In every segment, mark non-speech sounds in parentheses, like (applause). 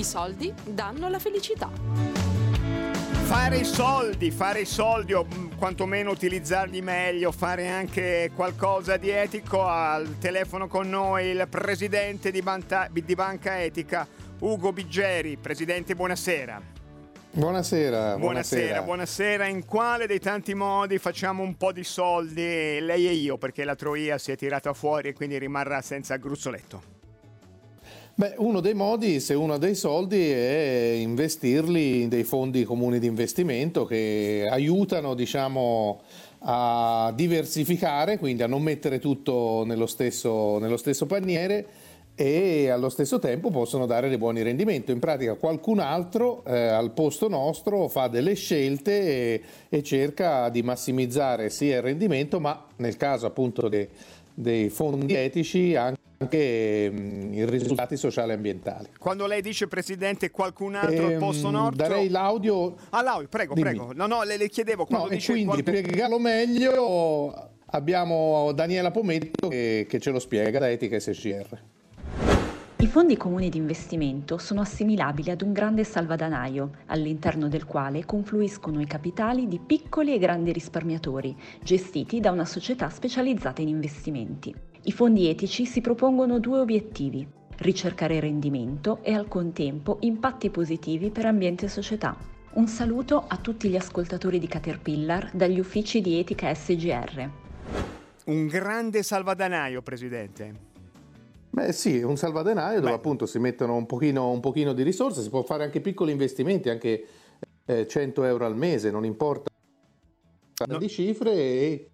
I soldi danno la felicità. Fare i soldi, fare i soldi o mm, quantomeno utilizzarli meglio, fare anche qualcosa di etico. Al telefono con noi il presidente di, Banta- di Banca Etica, Ugo Biggeri. Presidente, buonasera. Buonasera, buonasera, buonasera. In quale dei tanti modi facciamo un po' di soldi, lei e io, perché la Troia si è tirata fuori e quindi rimarrà senza gruzzoletto? Beh, uno dei modi, se uno ha dei soldi, è investirli in dei fondi comuni di investimento che aiutano, diciamo, a diversificare, quindi a non mettere tutto nello stesso, nello stesso paniere e allo stesso tempo possono dare dei buoni rendimenti. In pratica qualcun altro eh, al posto nostro fa delle scelte e, e, cerca di massimizzare sia il rendimento, ma nel caso appunto de, dei fondi etici anche anche i risultati sociali e ambientali. Quando lei dice Presidente qualcun altro al ehm, posto nostro... Darei l'audio... Ah, l'audio, prego, Dimmi. prego. No, no, le, le chiedevo quando no, dice... quindi qualcun... per spiegarlo meglio abbiamo Daniela Pometto che, che ce lo spiega da Etica SCR. I fondi comuni di investimento sono assimilabili ad un grande salvadanaio, all'interno del quale confluiscono i capitali di piccoli e grandi risparmiatori, gestiti da una società specializzata in investimenti. I fondi etici si propongono due obiettivi, ricercare rendimento e al contempo impatti positivi per ambiente e società. Un saluto a tutti gli ascoltatori di Caterpillar dagli uffici di etica SGR. Un grande salvadanaio, Presidente. Beh sì, un salvadanaio Beh. dove appunto si mettono un pochino, un pochino, di risorse, si può fare anche piccoli investimenti, anche eh, 100 euro al mese, non importa no. di cifre e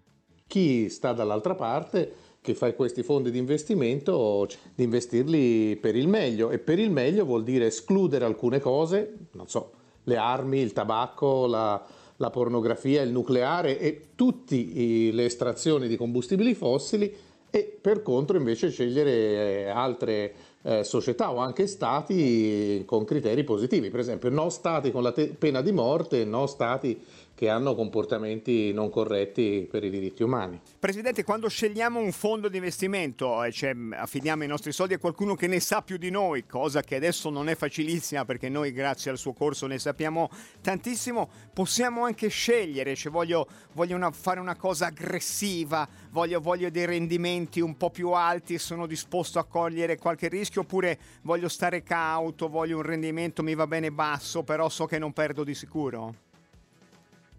chi sta dall'altra parte che fa questi fondi di investimento di investirli per il meglio. E per il meglio vuol dire escludere alcune cose, non so, le armi, il tabacco, la, la pornografia, il nucleare e tutte le estrazioni di combustibili fossili e per contro invece scegliere eh, altre eh, società o anche stati con criteri positivi, per esempio no stati con la te- pena di morte, no stati che hanno comportamenti non corretti per i diritti umani. Presidente, quando scegliamo un fondo di investimento e cioè, affidiamo i nostri soldi a qualcuno che ne sa più di noi, cosa che adesso non è facilissima perché noi grazie al suo corso ne sappiamo tantissimo, possiamo anche scegliere, cioè, voglio, voglio una, fare una cosa aggressiva, voglio, voglio dei rendimenti un po' più alti e sono disposto a cogliere qualche rischio oppure voglio stare cauto, voglio un rendimento mi va bene basso, però so che non perdo di sicuro?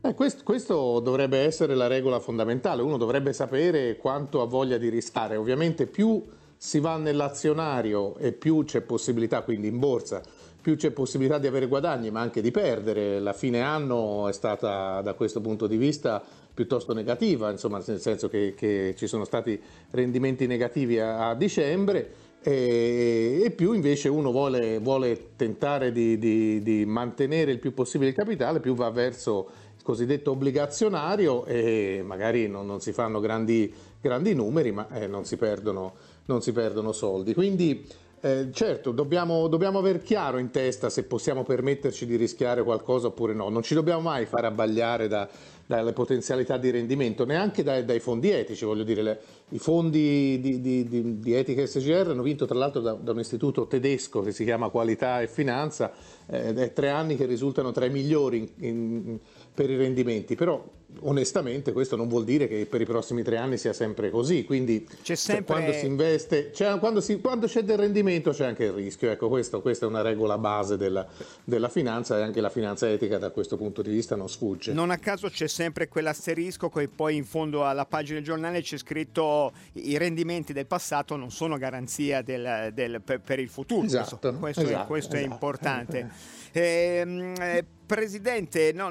Eh, questo, questo, dovrebbe essere la regola fondamentale, uno dovrebbe sapere quanto ha voglia di rischiare, ovviamente più si va nell'azionario e più c'è possibilità, quindi in borsa, più c'è possibilità di avere guadagni ma anche di perdere, la fine anno è stata da questo punto di vista piuttosto negativa, insomma nel senso che, che ci sono stati rendimenti negativi a, a dicembre e, e, più invece uno vuole, vuole tentare di, di, di mantenere il più possibile il capitale, più va verso cosiddetto obbligazionario e magari non, non si fanno grandi, grandi numeri ma eh, non, si perdono, non, si perdono, soldi. Quindi eh, certo dobbiamo, dobbiamo aver chiaro in testa se possiamo permetterci di rischiare qualcosa oppure no, non ci dobbiamo mai fare abbagliare da, dalle potenzialità di rendimento, neanche dai, dai fondi etici, voglio dire, le, i fondi di, di, di, di, etica SGR hanno vinto tra l'altro da, da, un istituto tedesco che si chiama Qualità e Finanza, eh, è tre anni che risultano tra i migliori in, in, per i rendimenti, però onestamente questo non vuol dire che per i prossimi tre anni sia sempre così, quindi c'è sempre... quando si investe, cioè, quando, si, quando, c'è del rendimento c'è anche il rischio, ecco questo, questa è una regola base della, della, finanza e anche la finanza etica da questo punto di vista non sfugge. Non a caso c'è sempre quell'asterisco che poi in fondo alla pagina del giornale c'è scritto i rendimenti del passato non sono garanzia del, del, per, per, il futuro, esatto, questo, esatto, questo esatto. è importante. (laughs) Ehm, eh, Presidente, no,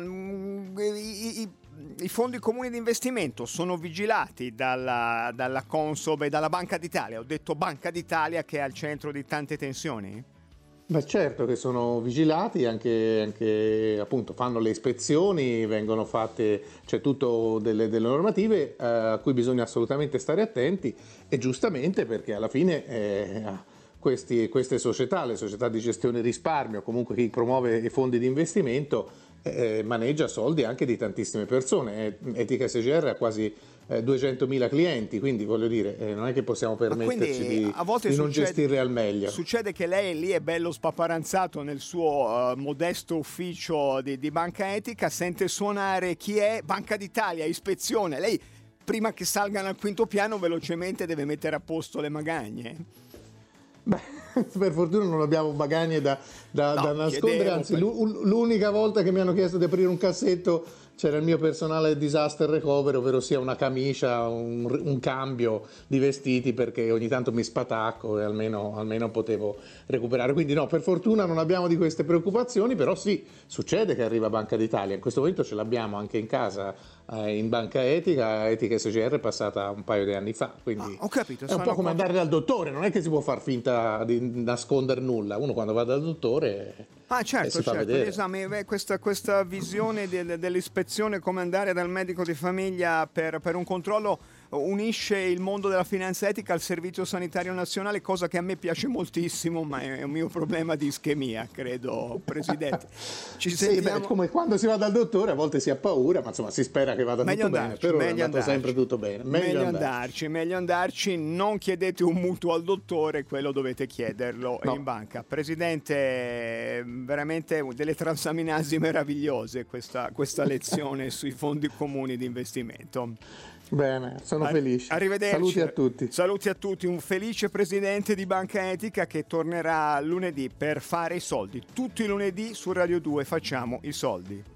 i, i, i, fondi comuni di investimento sono vigilati dalla, dalla Consob e dalla Banca d'Italia. Ho detto Banca d'Italia che è al centro di tante tensioni? Beh certo che sono vigilati, anche, anche appunto fanno le ispezioni, vengono fatte, c'è tutto delle, delle normative eh, a cui bisogna assolutamente stare attenti e giustamente perché alla fine eh, questi, queste società, le società di gestione risparmio, comunque chi promuove i fondi di investimento, eh, maneggia soldi anche di tantissime persone. Etica SGR ha quasi eh, 200.000 clienti, quindi voglio dire, eh, non è che possiamo permetterci di, di succede, non gestirle al meglio. Succede che lei lì è bello spaparanzato nel suo uh, modesto ufficio di, di banca etica, sente suonare chi è Banca d'Italia, ispezione, lei prima che salgano al quinto piano velocemente deve mettere a posto le magagne. Beh, (laughs) per fortuna non abbiamo magagne da, da, no, da nascondere, anzi l'unica volta che mi hanno chiesto di aprire un cassetto c'era il mio personale disaster recovery, ovvero sia una camicia, un, un, cambio di vestiti perché ogni tanto mi spatacco e almeno, almeno, potevo recuperare. Quindi no, per fortuna non abbiamo di queste preoccupazioni, però sì, succede che arriva Banca d'Italia, in questo momento ce l'abbiamo anche in casa eh, in banca etica, etica SGR è passata un paio di anni fa, quindi ah, ho capito, è un po' come andare dal dottore, non è che si può far finta di nascondere nulla, uno quando va dal dottore... Ah certo, certo, l'esame, beh, questa, questa, visione del, dell'ispezione come andare dal medico di famiglia per, per un controllo unisce il mondo della finanza etica al servizio sanitario nazionale, cosa che a me piace moltissimo, ma è un mio problema di ischemia, credo, Presidente. (laughs) Ci sì, beh, come quando si va dal dottore a volte si ha paura, ma insomma si spera che vada meglio tutto andarci, bene, però meglio è andato sempre tutto bene. Meglio, meglio andarci. andarci. meglio andarci, non chiedete un mutuo al dottore, quello dovete chiederlo no. in banca. Presidente, veramente delle transaminasi meravigliose questa, questa lezione (laughs) sui fondi comuni di investimento. Bene, sono Ar- felice. Arrivederci. Saluti a tutti. Saluti a tutti. Un felice presidente di Banca Etica che tornerà lunedì per fare i soldi. Tutti i lunedì su Radio 2 facciamo i soldi.